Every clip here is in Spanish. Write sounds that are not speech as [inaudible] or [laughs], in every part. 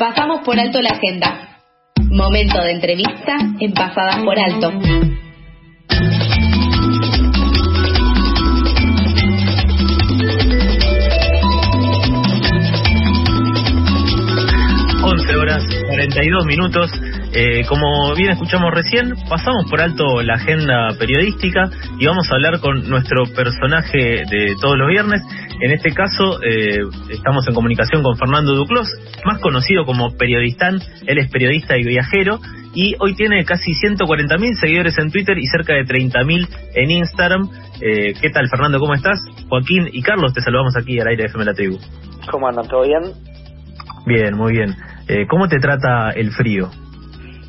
Pasamos por alto la agenda. Momento de entrevista en Pasadas por Alto. 42 minutos. Eh, como bien escuchamos recién, pasamos por alto la agenda periodística y vamos a hablar con nuestro personaje de todos los viernes. En este caso, eh, estamos en comunicación con Fernando Duclos, más conocido como Periodistán. Él es periodista y viajero y hoy tiene casi 140.000 seguidores en Twitter y cerca de 30.000 en Instagram. Eh, ¿Qué tal, Fernando? ¿Cómo estás? Joaquín y Carlos, te saludamos aquí al aire de FM La Tribu. ¿Cómo andan? ¿Todo bien? Bien, muy bien. Eh, ¿Cómo te trata el frío?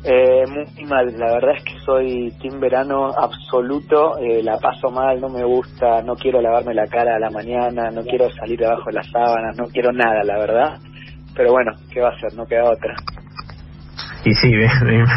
Eh, muy mal, la verdad es que soy team verano absoluto, eh, la paso mal, no me gusta, no quiero lavarme la cara a la mañana, no quiero salir debajo de las sábanas, no quiero nada, la verdad. Pero bueno, ¿qué va a ser? No queda otra. Y sí,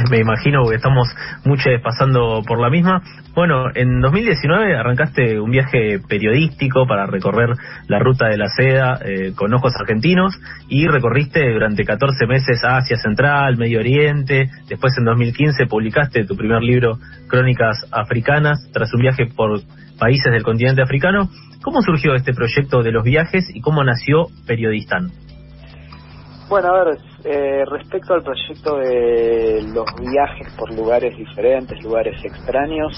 me, imagino que estamos muchos pasando por la misma. Bueno, en 2019 arrancaste un viaje periodístico para recorrer la ruta de la seda eh, con ojos argentinos y recorriste durante 14 meses Asia Central, Medio Oriente. Después en 2015 publicaste tu primer libro, Crónicas Africanas, tras un viaje por países del continente africano. ¿Cómo surgió este proyecto de los viajes y cómo nació Periodistán? Bueno, a ver, eh, respecto al proyecto de los viajes por lugares diferentes, lugares extraños,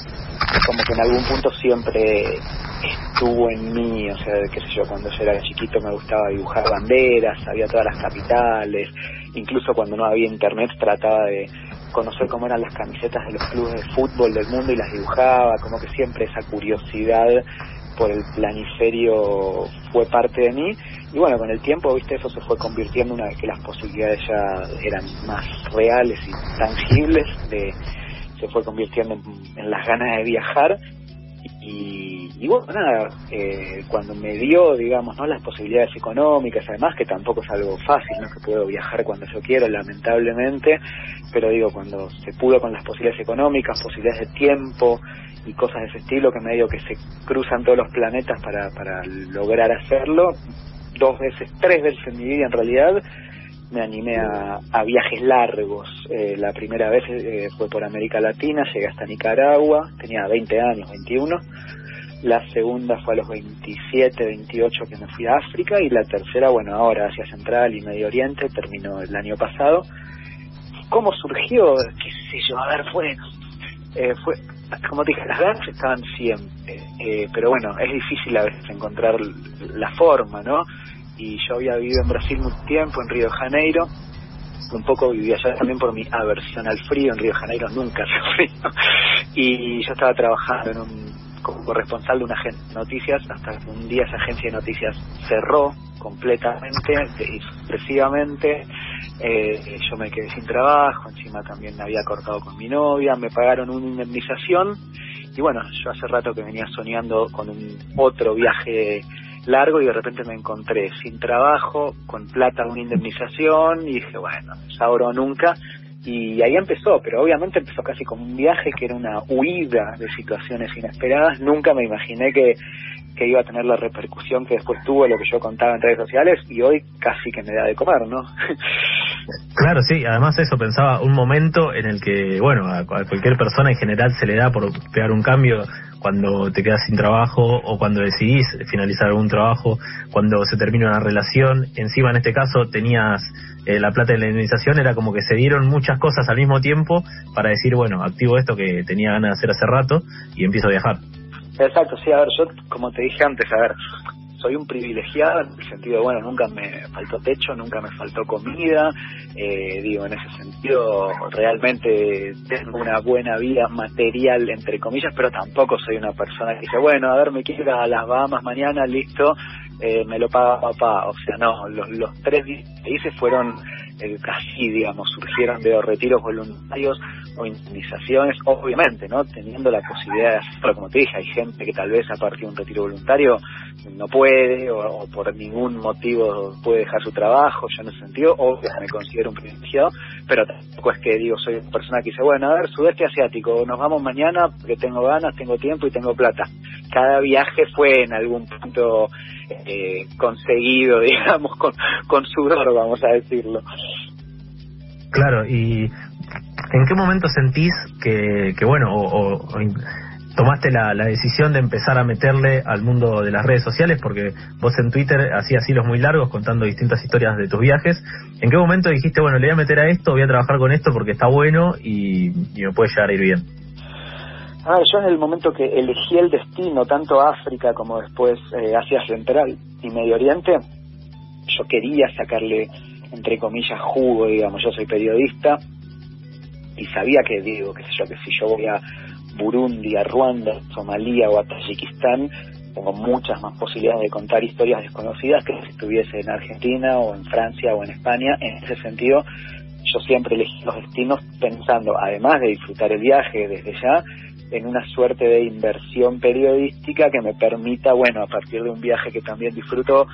como que en algún punto siempre estuvo en mí, o sea, qué sé yo, cuando yo era chiquito me gustaba dibujar banderas, había todas las capitales, incluso cuando no había internet trataba de conocer cómo eran las camisetas de los clubes de fútbol del mundo y las dibujaba, como que siempre esa curiosidad por el planiferio fue parte de mí. Y bueno con el tiempo viste eso se fue convirtiendo una vez que las posibilidades ya eran más reales y tangibles de se fue convirtiendo en, las ganas de viajar. Y, y bueno nada eh, cuando me dio digamos no las posibilidades económicas además que tampoco es algo fácil no que puedo viajar cuando yo quiero lamentablemente pero digo cuando se pudo con las posibilidades económicas posibilidades de tiempo y cosas de ese estilo que medio que se cruzan todos los planetas para, para lograr hacerlo. Dos veces, tres veces en mi vida en realidad me animé a, a viajes largos. Eh, la primera vez eh, fue por América Latina, llegué hasta Nicaragua, tenía 20 años, 21. La segunda fue a los 27, 28 que me fui a África y la tercera, bueno, ahora hacia Central y Medio Oriente, terminó el año pasado. ¿Cómo surgió? ¿Qué sé yo? A ver, fue, eh, fue como te dije, las ganas estaban siempre, eh, pero bueno, es difícil a veces encontrar la forma, ¿no? Y yo había vivido en Brasil mucho tiempo, en Río de Janeiro, un poco vivía allá también por mi aversión al frío, en Río de Janeiro nunca [laughs] hace frío, y yo estaba trabajando en un, corresponsal de una agencia de noticias, hasta un día esa agencia de noticias cerró completamente y sucesivamente eh, yo me quedé sin trabajo, encima también me había cortado con mi novia, me pagaron una indemnización y bueno, yo hace rato que venía soñando con un otro viaje largo y de repente me encontré sin trabajo, con plata una indemnización y dije, bueno, es ahora o nunca. Y ahí empezó, pero obviamente empezó casi como un viaje que era una huida de situaciones inesperadas. Nunca me imaginé que que iba a tener la repercusión que después tuvo lo que yo contaba en redes sociales y hoy casi que me da de comer, ¿no? [laughs] Claro, sí, además eso pensaba un momento en el que, bueno, a cualquier persona en general se le da por pegar un cambio cuando te quedas sin trabajo o cuando decidís finalizar algún trabajo, cuando se termina una relación, encima en este caso tenías eh, la plata de la indemnización, era como que se dieron muchas cosas al mismo tiempo para decir, bueno, activo esto que tenía ganas de hacer hace rato y empiezo a viajar. Exacto, sí, a ver, yo como te dije antes, a ver, soy un privilegiado en el sentido, bueno, nunca me faltó techo, nunca me faltó comida, eh, digo, en ese sentido realmente tengo una buena vida material, entre comillas, pero tampoco soy una persona que dice, bueno, a ver, me quiero ir a las Bahamas mañana, listo, eh, me lo paga papá, o sea, no, los, los tres países fueron eh, casi, digamos, surgieron de retiros voluntarios o indemnizaciones, obviamente, ¿no? Teniendo la posibilidad de hacerlo, como te dije, hay gente que tal vez a partir de un retiro voluntario no puede o, por ningún motivo puede dejar su trabajo, yo en ese sentido, obvio me considero un privilegiado, pero tampoco es que digo, soy una persona que dice, bueno, a ver, sudeste asiático, nos vamos mañana porque tengo ganas, tengo tiempo y tengo plata. Cada viaje fue en algún punto eh, conseguido, [laughs] digamos, con, con sudor, vamos a decirlo. Claro, y ¿en qué momento sentís que, que bueno, o, tomaste la, la, decisión de empezar a meterle al mundo de las redes sociales? Porque vos en Twitter hacías hilos muy largos contando distintas historias de tus viajes. ¿En qué momento dijiste, bueno, le voy a meter a esto, voy a trabajar con esto porque está bueno y, me puede llegar a ir bien? A ver, yo en el momento que elegí el destino, tanto África como después eh, Asia Central y Medio Oriente, yo quería sacarle, entre comillas, jugo, digamos, yo soy periodista y sabía que, digo, qué sé yo, que si yo voy a Burundi, a Ruanda, Somalia o a Tayikistán, tengo muchas más posibilidades de contar historias desconocidas que si estuviese en Argentina o en Francia o en España. En ese sentido, yo siempre elegí los destinos pensando, además de disfrutar el viaje desde ya, en una suerte de inversión periodística que me permita, bueno, a partir de un viaje que también disfruto,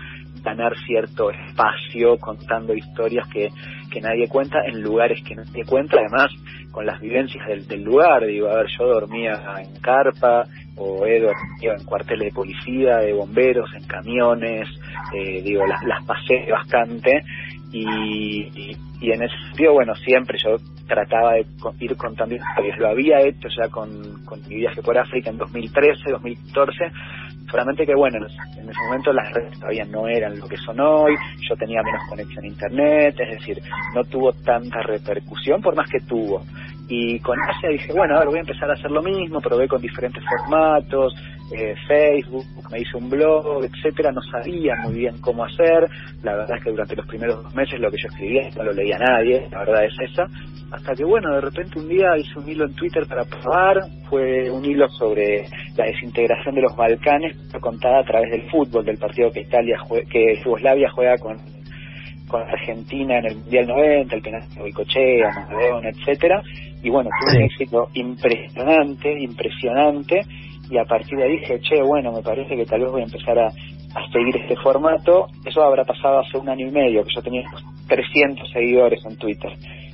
ganar cierto espacio contando historias que, que nadie cuenta en lugares que nadie cuenta, además con las vivencias del, del lugar, digo, a ver, yo dormía en carpa o he dormido en cuarteles de policía, de bomberos, en camiones, eh, digo, las, las pasé bastante. Y, y, en ese sentido, bueno, siempre yo trataba de ir contando historias. Lo había hecho ya con, con mi viaje por África en 2013, 2014, solamente que bueno, en ese momento las redes todavía no eran lo que son hoy, yo tenía menos conexión a internet, es decir, no tuvo tanta repercusión por más que tuvo. Y con Asia dije, bueno, a ver, voy a empezar a hacer lo mismo, probé con diferentes formatos, eh, Facebook, me hice un blog, etcétera, no sabía muy bien cómo hacer, la verdad es que durante los primeros dos meses lo que yo escribía no lo leía nadie, la verdad es esa, hasta que bueno, de repente un día hice un hilo en Twitter para probar, fue un hilo sobre la desintegración de los Balcanes, contada a través del fútbol, del partido que Italia que Yugoslavia juega con con Argentina en el Mundial 90, el penal de Boicochea, Maradona, etcétera, y bueno, tuvo un éxito impresionante, impresionante, y a partir de ahí dije, che, bueno, me parece que tal vez voy a empezar a, a seguir este formato. Eso habrá pasado hace un año y medio, que yo tenía 300 seguidores en Twitter.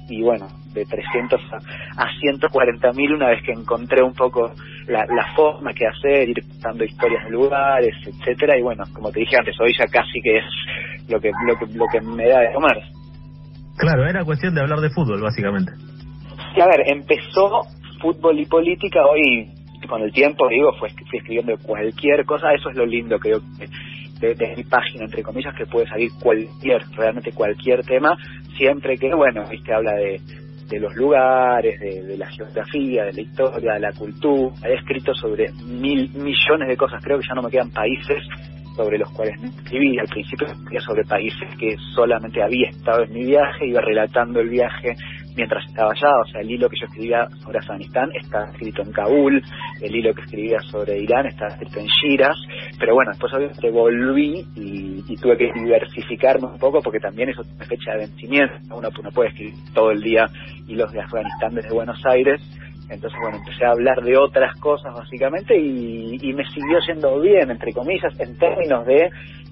Y bueno, de 300 a, a 140 mil una vez que encontré un poco la, la forma que hacer, ir contando historias de lugares, etcétera Y bueno, como te dije antes, hoy ya casi que es lo que, lo que, lo que me da de comer. Claro, era cuestión de hablar de fútbol, básicamente. Sí, a ver, empezó fútbol y política, hoy con el tiempo, digo, fui escribiendo cualquier cosa, eso es lo lindo que yo de, mi página, entre comillas, que puede salir cualquier, realmente cualquier tema, siempre que, bueno, viste, habla de, de los lugares, de, la geografía, de la historia, de la cultura. He escrito sobre mil millones de cosas, creo que ya no me quedan países sobre los cuales escribí. Al principio escribía sobre países que solamente había estado en mi viaje, iba relatando el viaje mientras estaba allá, o sea, el hilo que yo escribía sobre Afganistán está escrito en Kabul, el hilo que escribía sobre Irán está escrito en Shiraz, pero bueno, después obviamente volví y, tuve que diversificarme un poco porque también eso tiene fecha de vencimiento, uno no puede escribir todo el día hilos de Afganistán desde Buenos Aires, entonces, bueno, empecé a hablar de otras cosas básicamente y, y me siguió yendo bien, entre comillas, en términos de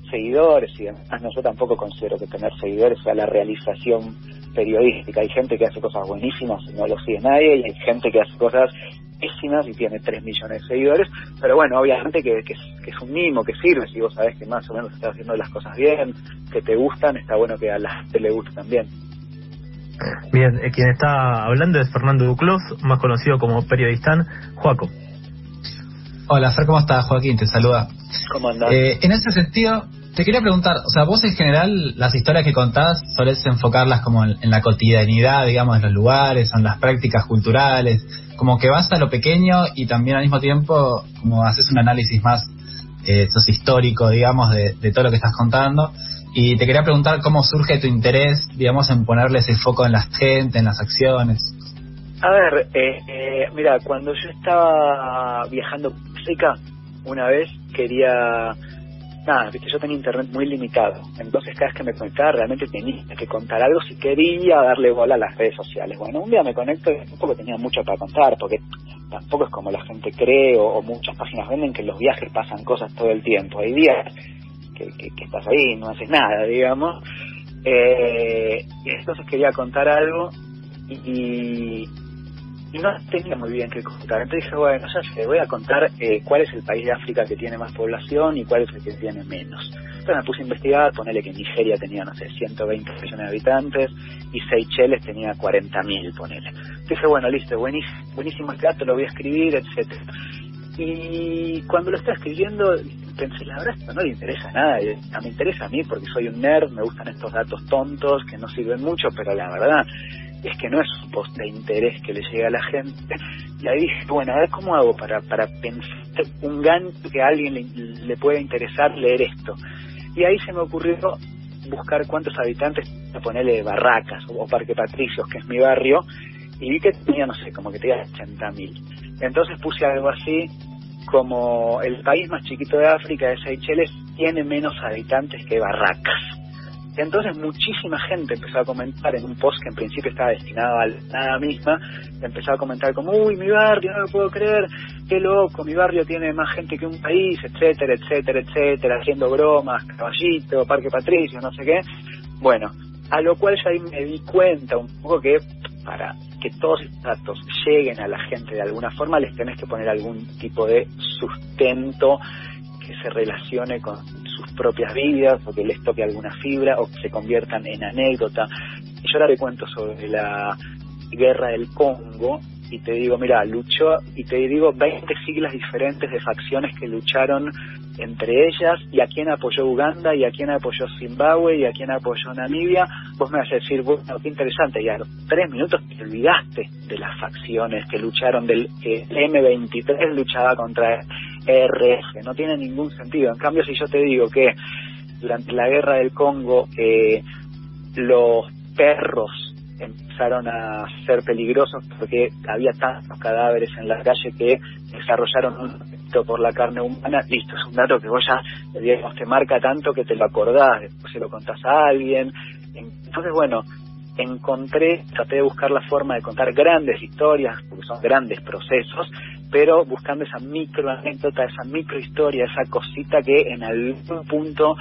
seguidores y demás. No, yo tampoco considero que tener seguidores sea la realización periodística. Hay gente que hace cosas buenísimas y no lo sigue nadie, y hay gente que hace cosas pésimas y tiene 3 millones de seguidores, pero bueno, obviamente que, que, es, un mimo, que sirve, si vos sabés que más o menos estás haciendo las cosas bien, que te gustan, está bueno que a la gente le guste también. Bien, eh, quien está hablando es Fernando Duclos, más conocido como periodistán, Joaco. Hola, Fer, ¿cómo estás? Joaquín, te saluda. ¿Cómo andás? Eh, en ese sentido, te quería preguntar, o sea, vos en general las historias que contás solés enfocarlas como en, la cotidianidad, digamos, de los lugares, en las prácticas culturales, como que vas a lo pequeño y también al mismo tiempo como haces un análisis más eh, histórico, digamos, de, todo lo que estás contando. Y te quería preguntar cómo surge tu interés, digamos, en ponerle ese foco en la gente, en las acciones. A ver, eh, eh, mira, cuando yo estaba viajando por África, una vez quería nada, viste, yo tenía internet muy limitado, entonces cada vez que me conectaba realmente tenía que contar algo si quería darle bola a las redes sociales. Bueno, un día me conecto y tampoco tenía mucho para contar, porque tampoco es como la gente cree o, muchas páginas venden que en los viajes pasan cosas todo el tiempo. Hay días que, estás ahí, no haces nada, digamos. Eh, entonces quería contar algo y, y no tenía muy bien qué contar. Entonces dije, bueno, ya sé, voy a contar eh, cuál es el país de África que tiene más población y cuál es el que tiene menos. Entonces me puse a investigar, ponerle que Nigeria tenía, no sé, 120 millones de habitantes y Seychelles tenía 40.000, ponele. Dije, bueno, listo, buenísimo, buenísimo el dato, lo voy a escribir, etcétera Y cuando lo estaba escribiendo, pensé, la verdad, esto no le interesa a nadie. Me interesa a mí porque soy un nerd, me gustan estos datos tontos que no sirven mucho, pero la verdad es que no es un post de interés que le llega a la gente. Y ahí dije, bueno, a ver cómo hago para, para pensar un gancho que a alguien le, le pueda interesar leer esto. Y ahí se me ocurrió buscar cuántos habitantes, ponerle Barracas o, Parque Patricios, que es mi barrio, y vi que tenía, no sé, como que tenía 80.000. Entonces puse algo así como el país más chiquito de África, de Seychelles, tiene menos habitantes que Barracas. Entonces muchísima gente empezó a comentar en un post que en principio estaba destinado a nada misma, empezó a comentar como, uy, mi barrio, no lo puedo creer, qué loco, mi barrio tiene más gente que un país, etcétera, etcétera, etcétera, haciendo bromas, caballito, Parque Patricio, no sé qué. Bueno, a lo cual ya ahí me di cuenta un poco que para que todos estos datos lleguen a la gente de alguna forma les tenés que poner algún tipo de sustento que se relacione con propias vidas o que les toque alguna fibra o que se conviertan en anécdota. Yo ahora te cuento sobre la guerra del Congo y te digo, mira, luchó, y te digo 20 siglas diferentes de facciones que lucharon entre ellas, y a quién apoyó Uganda, y a quién apoyó Zimbabue, y a quién apoyó Namibia, vos me vas a decir, bueno, qué interesante, y a tres minutos te olvidaste de las facciones que lucharon, del que M23 luchaba contra RF, no tiene ningún sentido. En cambio, si yo te digo que durante la guerra del Congo, eh, los perros empezaron a ser peligrosos porque había tantos cadáveres en la calle que desarrollaron un respeto por la carne humana. Listo, es un dato que vos ya, digamos, te marca tanto que te lo acordás, después se lo contás a alguien. Entonces, bueno, encontré, traté de buscar la forma de contar grandes historias, porque son grandes procesos, pero buscando esa micro anécdota, esa micro historia, esa cosita que en algún punto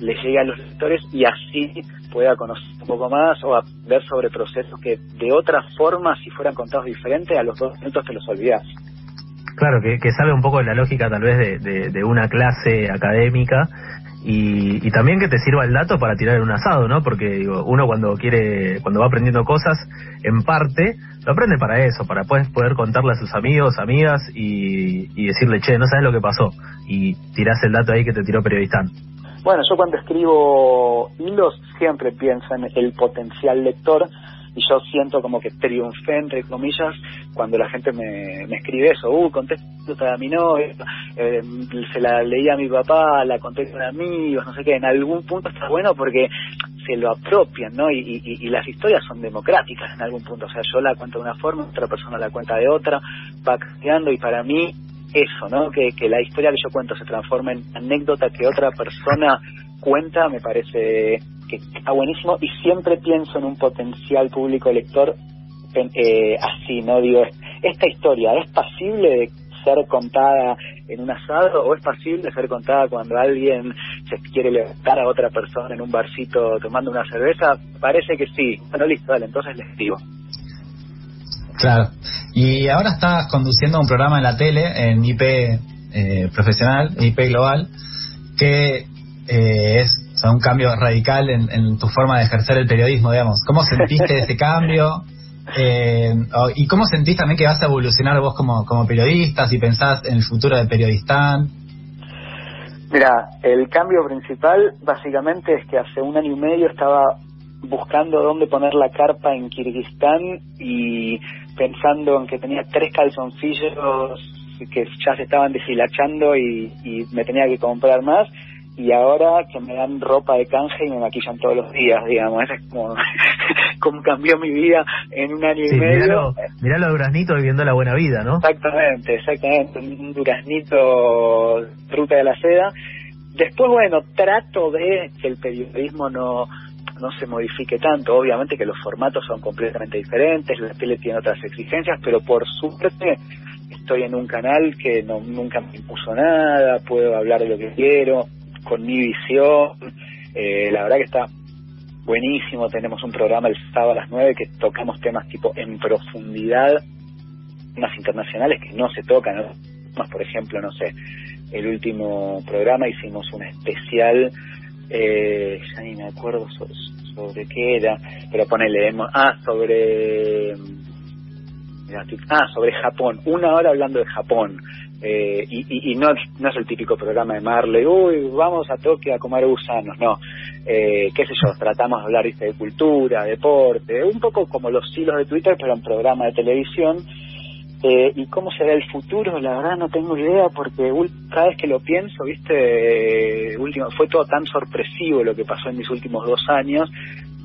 le llegue a los lectores y así pueda conocer un poco más o ver sobre procesos que de otra forma, si fueran contados diferentes, a los dos minutos te los olvidas. Claro, que, que sabe un poco de la lógica tal vez de, de, una clase académica y, y, también que te sirva el dato para tirar en un asado, ¿no? Porque digo, uno cuando quiere, cuando va aprendiendo cosas, en parte, lo aprende para eso, para poder, poder contarle a sus amigos, amigas y, y decirle, che, no sabes lo que pasó. Y tirás el dato ahí que te tiró Periodistán. Bueno, yo cuando escribo hilos siempre pienso en el potencial lector y yo siento como que triunfé, entre comillas, cuando la gente me, me escribe eso, uh, contesto a mi novia, eh, se la leí a mi papá, la conté con amigos, no sé qué, en algún punto está bueno porque se lo apropian, ¿no? Y, y, y, las historias son democráticas en algún punto, o sea, yo la cuento de una forma, otra persona la cuenta de otra, va cambiando y para mí eso, ¿no? Que, que la historia que yo cuento se transforme en anécdota que otra persona cuenta, me parece que está buenísimo y siempre pienso en un potencial público lector eh, así, ¿no? Digo, esta historia es pasible de ser contada en un asado o es pasible ser contada cuando alguien se quiere levantar a otra persona en un barcito tomando una cerveza? Parece que sí. Bueno, listo, dale, entonces les digo. Claro. Y ahora estás conduciendo un programa en la tele, en IP eh, profesional, IP global, que eh, es un cambio radical en, tu forma de ejercer el periodismo, digamos. ¿Cómo sentiste ese cambio? [laughs] Eh, ¿Y cómo sentís también que vas a evolucionar vos como, como periodista, si pensás en el futuro de Periodistán? Mira, el cambio principal básicamente es que hace un año y medio estaba buscando dónde poner la carpa en Kirguistán y pensando en que tenía tres calzoncillos que ya se estaban deshilachando y, y me tenía que comprar más y ahora que me dan ropa de canje y me maquillan todos los días, digamos, es como, [laughs] como cambió mi vida en un año y medio. Mirá lo duraznito viviendo la buena vida, ¿no? Exactamente, exactamente, un duraznito ruta de la seda. Después, bueno, trato de que el periodismo no no se modifique tanto. Obviamente que los formatos son completamente diferentes, la tele tiene otras exigencias, pero por suerte estoy en un canal que no, nunca me impuso nada, puedo hablar de lo que quiero, con mi visión. Eh, la verdad que está buenísimo. Tenemos un programa el sábado a las 9 que tocamos temas tipo en profundidad temas internacionales que no se tocan, más por ejemplo, no sé, el último programa hicimos un especial, eh, ya ni me acuerdo sobre, qué era, pero ponele, ah, sobre, ah, sobre Japón, una hora hablando de Japón, eh, y, y, no, no es el típico programa de Marley, uy, vamos a Tokio a comer gusanos, no. Eh, qué sé yo, tratamos de hablar de cultura, deporte, un poco como los hilos de Twitter, pero en programa de televisión. Eh, ¿Y cómo será el futuro? La verdad no tengo idea porque cada vez que lo pienso, viste, último, fue todo tan sorpresivo lo que pasó en mis últimos dos años.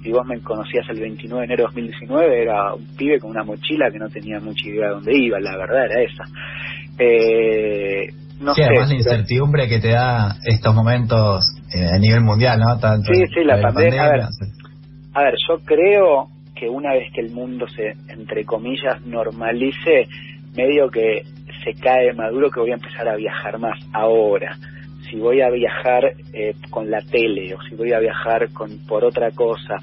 Si vos me conocías el 29 de enero de 2019, era un pibe con una mochila que no tenía mucha idea de dónde iba, la verdad era esa. Eh, no sí, además la incertidumbre que te da estos momentos eh, a nivel mundial, ¿no? Tanto sí, sí, la, pandemia. a, ver, a ver, yo creo que una vez que el mundo se, entre comillas, normalice, medio que se cae maduro que voy a empezar a viajar más ahora. Si voy a viajar eh, con la tele o si voy a viajar con por otra cosa,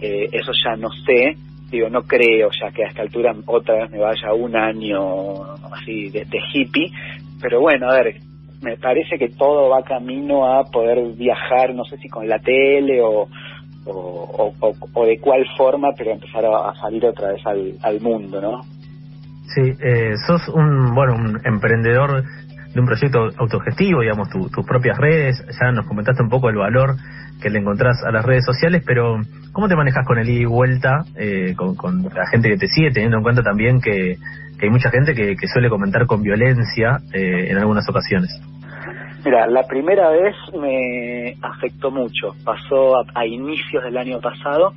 eh, eso ya no sé, digo, no creo ya que a esta altura otra vez me vaya un año así de, hippie, pero bueno, a ver, me parece que todo va camino a poder viajar, no sé si con la tele o, o, de cuál forma, pero empezar a, salir otra vez al, al mundo, ¿no? Sí, eh, sos un, bueno, un emprendedor de un proyecto autogestivo, digamos, tus propias redes, ya nos comentaste un poco el valor que le encontrás a las redes sociales, pero ¿cómo te manejas con el ida y vuelta, eh, con, la gente que te sigue, teniendo en cuenta también que, hay mucha gente que, suele comentar con violencia eh, en algunas ocasiones? Mira, la primera vez me afectó mucho. Pasó a, inicios del año pasado,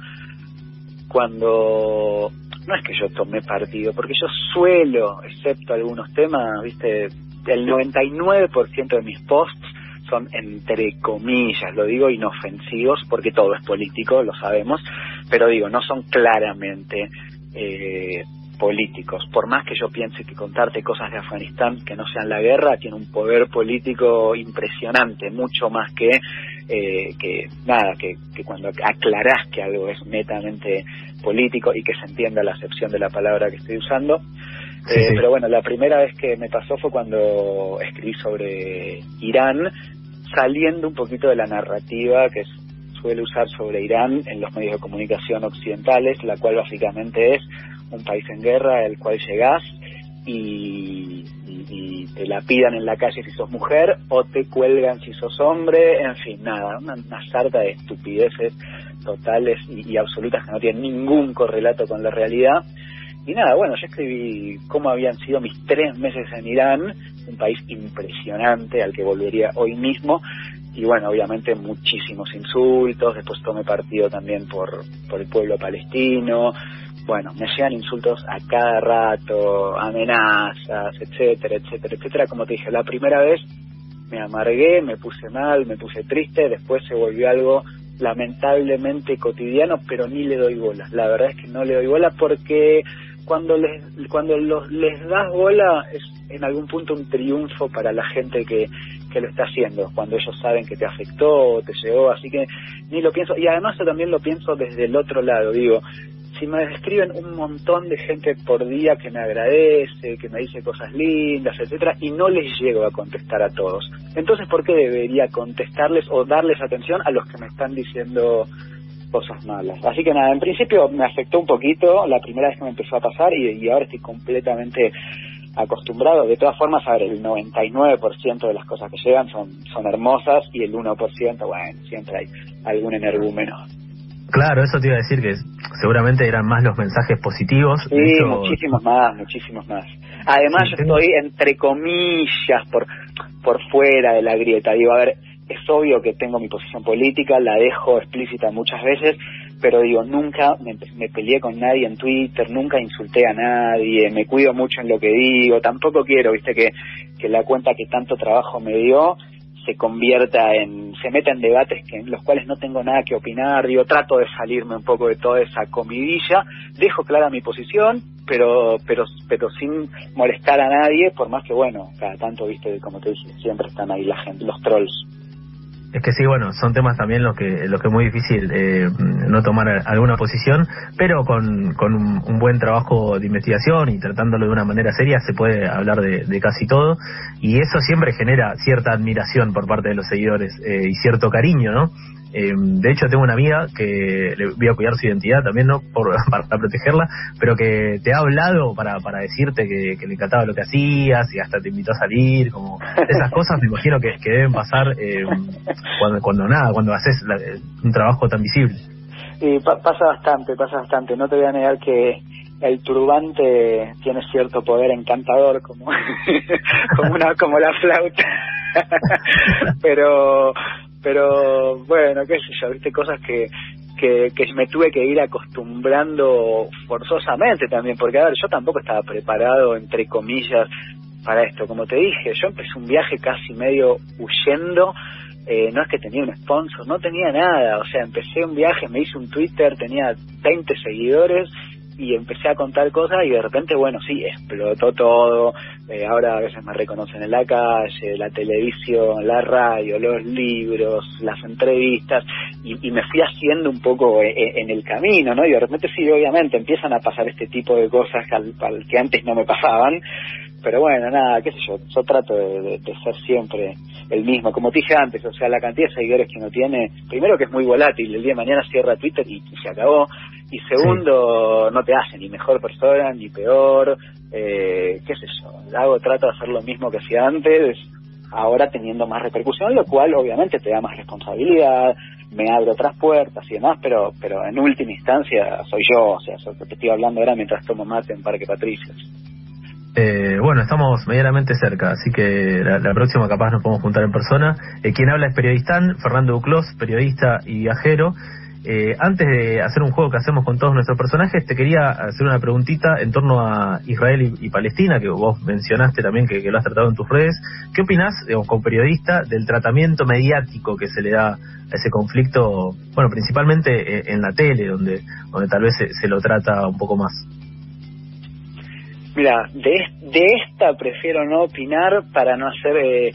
cuando no es que yo tomé partido, porque yo suelo, excepto algunos temas, viste, el 99% de mis posts son entre comillas, lo digo inofensivos porque todo es político, lo sabemos, pero digo, no son claramente eh, políticos. Por más que yo piense que contarte cosas de Afganistán que no sean la guerra tiene un poder político impresionante, mucho más que eh, que nada, que, que cuando aclarás que algo es netamente político y que se entienda la acepción de la palabra que estoy usando. Eh, pero bueno, la primera vez que me pasó fue cuando escribí sobre Irán, saliendo un poquito de la narrativa que suele usar sobre Irán en los medios de comunicación occidentales, la cual básicamente es un país en guerra al cual llegás y, te la pidan en la calle si sos mujer o te cuelgan si sos hombre, en fin, nada, una, sarta de estupideces totales y, y absolutas que no tienen ningún correlato con la realidad. Y nada, bueno, yo escribí cómo habían sido mis tres meses en Irán, un país impresionante al que volvería hoy mismo, y bueno, obviamente muchísimos insultos, después tomé partido también por, por el pueblo palestino, bueno, me llegan insultos a cada rato, amenazas, etcétera, etcétera, etcétera. Como te dije, la primera vez me amargué, me puse mal, me puse triste, después se volvió algo lamentablemente cotidiano, pero ni le doy bola. La verdad es que no le doy bola porque cuando les cuando los, les das bola es en algún punto un triunfo para la gente que, que lo está haciendo, cuando ellos saben que te afectó, te llegó, así que ni lo pienso, y además yo también lo pienso desde el otro lado, digo, si me escriben un montón de gente por día que me agradece, que me dice cosas lindas, etcétera, y no les llego a contestar a todos. Entonces, ¿por qué debería contestarles o darles atención a los que me están diciendo cosas malas? Así que nada, en principio me afectó un poquito la primera vez que me empezó a pasar y, ahora estoy completamente acostumbrado. De todas formas, a ver, el 99% de las cosas que llegan son, son hermosas y el 1%, bueno, siempre hay algún energúmeno. Claro, eso te iba a decir que seguramente eran más los mensajes positivos. Sí, muchísimos más, muchísimos más. Además, yo estoy entre comillas por por fuera de la grieta. Digo, a ver, es obvio que tengo mi posición política, la dejo explícita muchas veces, pero digo, nunca me, peleé con nadie en Twitter, nunca insulté a nadie, me cuido mucho en lo que digo, tampoco quiero, viste, que, que la cuenta que tanto trabajo me dio se convierta en, se meta en debates que, en los cuales no tengo nada que opinar, digo, trato de salirme un poco de toda esa comidilla, dejo clara mi posición, pero, pero, pero sin molestar a nadie, por más que bueno, cada tanto, viste, como te dije, siempre están ahí la gente, los trolls. Es que sí, bueno, son temas también los que los que es muy difícil eh, no tomar alguna posición, pero con, con un, buen trabajo de investigación y tratándolo de una manera seria se puede hablar de, casi todo y eso siempre genera cierta admiración por parte de los seguidores eh, y cierto cariño, ¿no? Eh, de hecho, tengo una amiga que le voy a cuidar su identidad también, ¿no? Por, [laughs] para, protegerla, pero que te ha hablado para, para decirte que, le encantaba lo que hacías y hasta te invitó a salir, como esas cosas me imagino que, deben pasar eh, cuando, cuando nada, cuando haces un trabajo tan visible. Y pasa bastante, pasa bastante. No te voy a negar que el turbante tiene cierto poder encantador como [laughs] como una como la flauta [laughs] pero pero bueno, qué sé yo, viste cosas que, que, me tuve que ir acostumbrando forzosamente también, porque a ver, yo tampoco estaba preparado, entre comillas, para esto. Como te dije, yo empecé un viaje casi medio huyendo, eh, no es que tenía un sponsor, no tenía nada, o sea, empecé un viaje, me hice un Twitter, tenía 20 seguidores y empecé a contar cosas y de repente, bueno, sí, explotó todo. Eh, ahora a veces me reconocen en la calle, la televisión, la radio, los libros, las entrevistas y, me fui haciendo un poco eh, eh, en, el camino, ¿no? Y de repente sí, obviamente empiezan a pasar este tipo de cosas al, que antes no me pasaban. Pero bueno, nada, qué sé yo, yo trato de, ser siempre el mismo. Como te dije antes, o sea, la cantidad de seguidores que uno tiene, primero que es muy volátil, el día de mañana cierra Twitter y se acabó y segundo, no te hace ni mejor persona ni peor, eh, qué sé yo, hago, trato de hacer lo mismo que hacía antes, ahora teniendo más repercusión, lo cual obviamente te da más responsabilidad, me abre otras puertas y demás, pero pero en última instancia soy yo, o sea, te estoy hablando ahora mientras tomo mate en Parque Patricios. Eh, bueno, estamos medianamente cerca, así que la, próxima capaz nos podemos juntar en persona. Eh, quien habla es periodistán, Fernando Duclos, periodista y viajero. Eh, antes de hacer un juego que hacemos con todos nuestros personajes, te quería hacer una preguntita en torno a Israel y, Palestina, que vos mencionaste también que, lo has tratado en tus redes. ¿Qué opinás, como periodista, del tratamiento mediático que se le da a ese conflicto, bueno, principalmente eh, en, la tele, donde, donde tal vez se, lo trata un poco más? Mira, de, de esta prefiero no opinar para no hacer... Eh,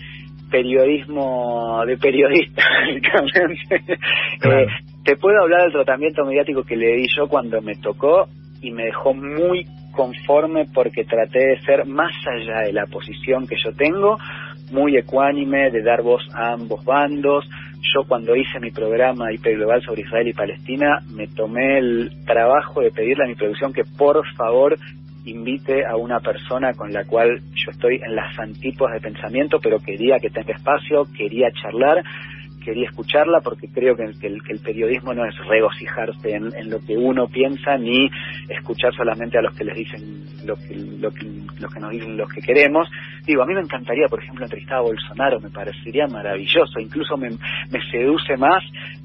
periodismo de periodista, [laughs] te puedo hablar del tratamiento mediático que le di yo cuando me tocó y me dejó muy conforme porque traté de ser más allá de la posición que yo tengo, muy ecuánime, de dar voz a ambos bandos. Yo cuando hice mi programa IP Global sobre Israel y Palestina, me tomé el trabajo de pedirle a mi producción que por favor invite a una persona con la cual yo estoy en las antípodas de pensamiento, pero quería que tenga espacio, quería charlar quería escucharla porque creo que, el, que el periodismo no es regocijarse en, lo que uno piensa ni escuchar solamente a los que les dicen lo que, lo que, nos dicen los que queremos. Digo, a mí me encantaría, por ejemplo, entrevistar a Bolsonaro, me parecería maravilloso, incluso me, me seduce más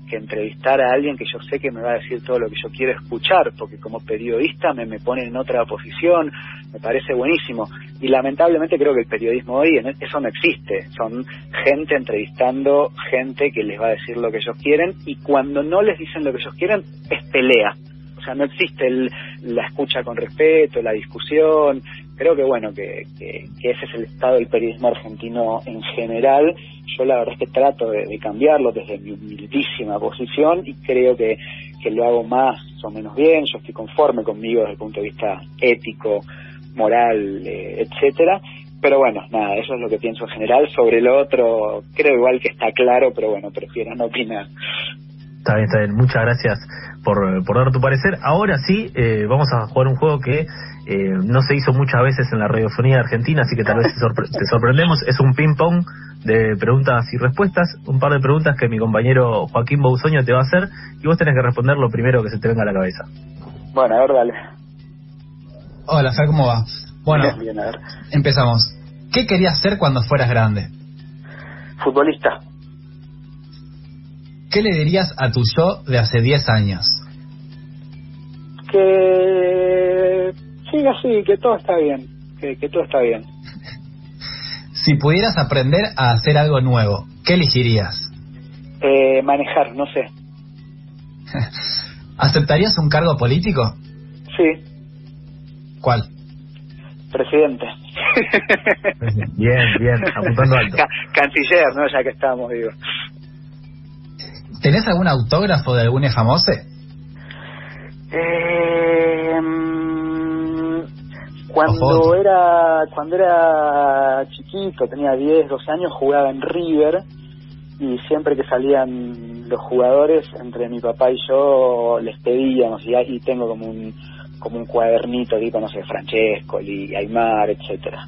que entrevistar a alguien que yo sé que me va a decir todo lo que yo quiero escuchar, porque como periodista me, me pone en otra posición, me parece buenísimo. Y lamentablemente creo que el periodismo hoy, en eso no existe. Son gente entrevistando gente que les va a decir lo que ellos quieren y cuando no les dicen lo que ellos quieren, es pelea. O sea, no existe el, la escucha con respeto, la discusión. Creo que, bueno, que, que, ese es el estado del periodismo argentino en general. Yo la verdad es que trato de, cambiarlo desde mi humildísima posición y creo que, que lo hago más o menos bien. Yo estoy conforme conmigo desde el punto de vista ético, moral, eh, etcétera. Pero bueno, nada, eso es lo que pienso en general. Sobre lo otro, creo igual que está claro, pero bueno, prefiero no opinar. Está bien, está bien. Muchas gracias por, por dar tu parecer. Ahora sí, eh, vamos a jugar un juego que eh, no se hizo muchas veces en la radiofonía argentina, así que tal vez te, sorprendemos. Es un ping-pong de preguntas y respuestas. Un par de preguntas que mi compañero Joaquín Bousoño te va a hacer y vos tenés que responder lo primero que se te venga a la cabeza. Bueno, a ver, dale. Hola, Fer, ¿cómo va? Bueno, empezamos. ¿Qué querías ser cuando fueras grande? Futbolista. ¿Qué le dirías a tu yo de hace 10 años? Que siga así, que todo está bien, que, todo está bien. [laughs] si pudieras aprender a hacer algo nuevo, ¿qué elegirías? Eh, manejar, no sé. [laughs] ¿Aceptarías un cargo político? Sí. ¿Cuál? Presidente. bien, bien, apuntando alto. canciller, ¿no? Ya que estamos, digo. ¿Tenés algún autógrafo de algún famoso? Eh, mm, cuando era cuando era chiquito, tenía 10, 12 años, jugaba en River y siempre que salían los jugadores, entre mi papá y yo les pedíamos y, y tengo como un como un cuadernito tipo, no sé, Francesco, y Aymar, etcétera.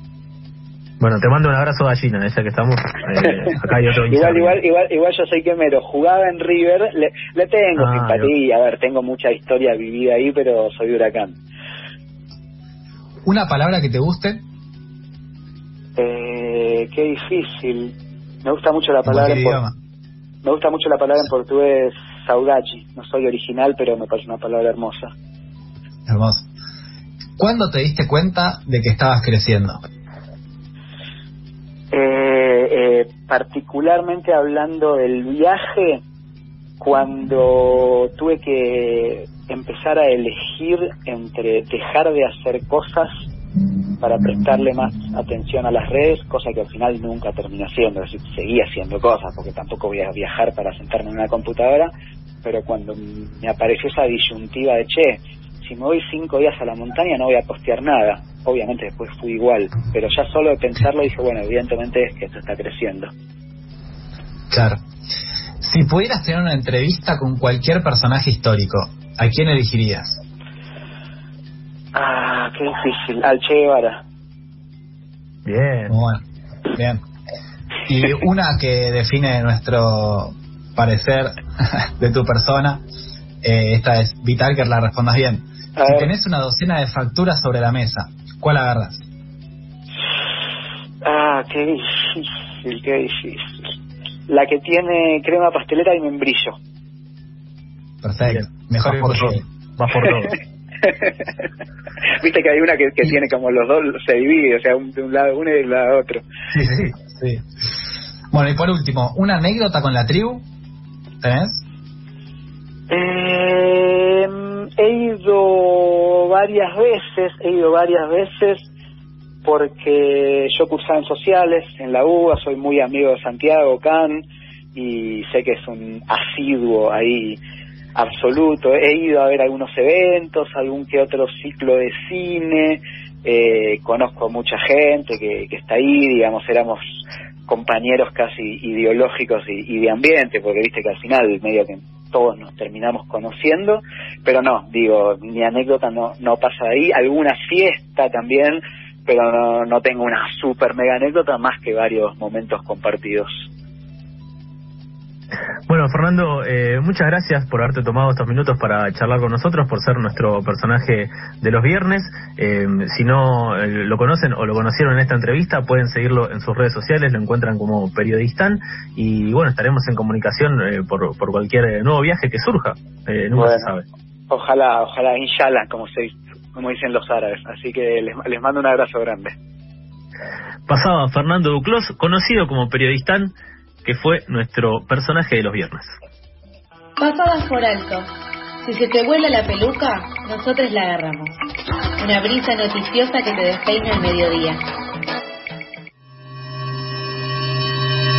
Bueno, te mando un abrazo gallina, esa que estamos. Eh, acá hay otro [laughs] igual, igual, igual, igual yo soy quemero. Jugaba en River, le, le tengo ah, simpatía. A ver, tengo mucha historia vivida ahí, pero soy huracán. ¿Una palabra que te guste? Eh, qué difícil. Me gusta mucho la palabra en me gusta mucho la palabra en portugués saudade. No soy original, pero me parece una palabra hermosa. Hermoso. ¿Cuándo te diste cuenta de que estabas creciendo? Eh, eh, particularmente hablando del viaje, cuando tuve que empezar a elegir entre dejar de hacer cosas para prestarle más atención a las redes, cosa que al final nunca terminé haciendo, es decir, seguí haciendo cosas, porque tampoco voy a viajar para sentarme en una computadora, pero cuando me apareció esa disyuntiva de, che, si me voy cinco días a la montaña no voy a postear nada, obviamente después fui igual, pero ya solo de pensarlo dije, bueno, evidentemente es que esto está creciendo. Claro. Si pudieras tener una entrevista con cualquier personaje histórico, ¿a quién elegirías? Ah, qué difícil. Al Che Guevara. Bien. Bueno, bien. Y una que define nuestro parecer [laughs] de tu persona, eh, esta es vital que la respondas bien. Si tenés una docena de facturas sobre la mesa, ¿Cuál agarras? Ah, qué difícil, qué difícil. La que tiene crema pastelera y membrillo. Perfecto. Mejor por todo. Más por todo. [laughs] Viste que hay una que, tiene como los dos, se divide, o sea, de un lado uno y del lado otro. Sí, sí, sí. Bueno, y por último, ¿una anécdota con la tribu? ¿Tenés? Eh, he ido varias veces, he ido varias veces porque yo cursaba en sociales en la UBA, soy muy amigo de Santiago Can y sé que es un asiduo ahí absoluto. He ido a ver algunos eventos, algún que otro ciclo de cine, eh, conozco mucha gente que, que está ahí, digamos, éramos compañeros casi ideológicos y, y de ambiente, porque viste que al final medio que todos nos terminamos conociendo, pero no, digo, mi anécdota no, no pasa ahí, alguna fiesta también, pero no, no tengo una super mega anécdota más que varios momentos compartidos. Bueno, Fernando, eh, muchas gracias por haberte tomado estos minutos para charlar con nosotros, por ser nuestro personaje de los viernes. Eh, si no eh, lo conocen o lo conocieron en esta entrevista, pueden seguirlo en sus redes sociales, lo encuentran como periodistán y bueno, estaremos en comunicación por, por cualquier nuevo viaje que surja. nunca se sabe. Ojalá, ojalá, inshallah, como, se, como dicen los árabes. Así que les, les mando un abrazo grande. Pasaba Fernando Duclos, conocido como periodistán que fue nuestro personaje de los viernes. Pasadas por alto. Si se te vuela la peluca, nosotros la agarramos. Una brisa noticiosa que te despeina al mediodía.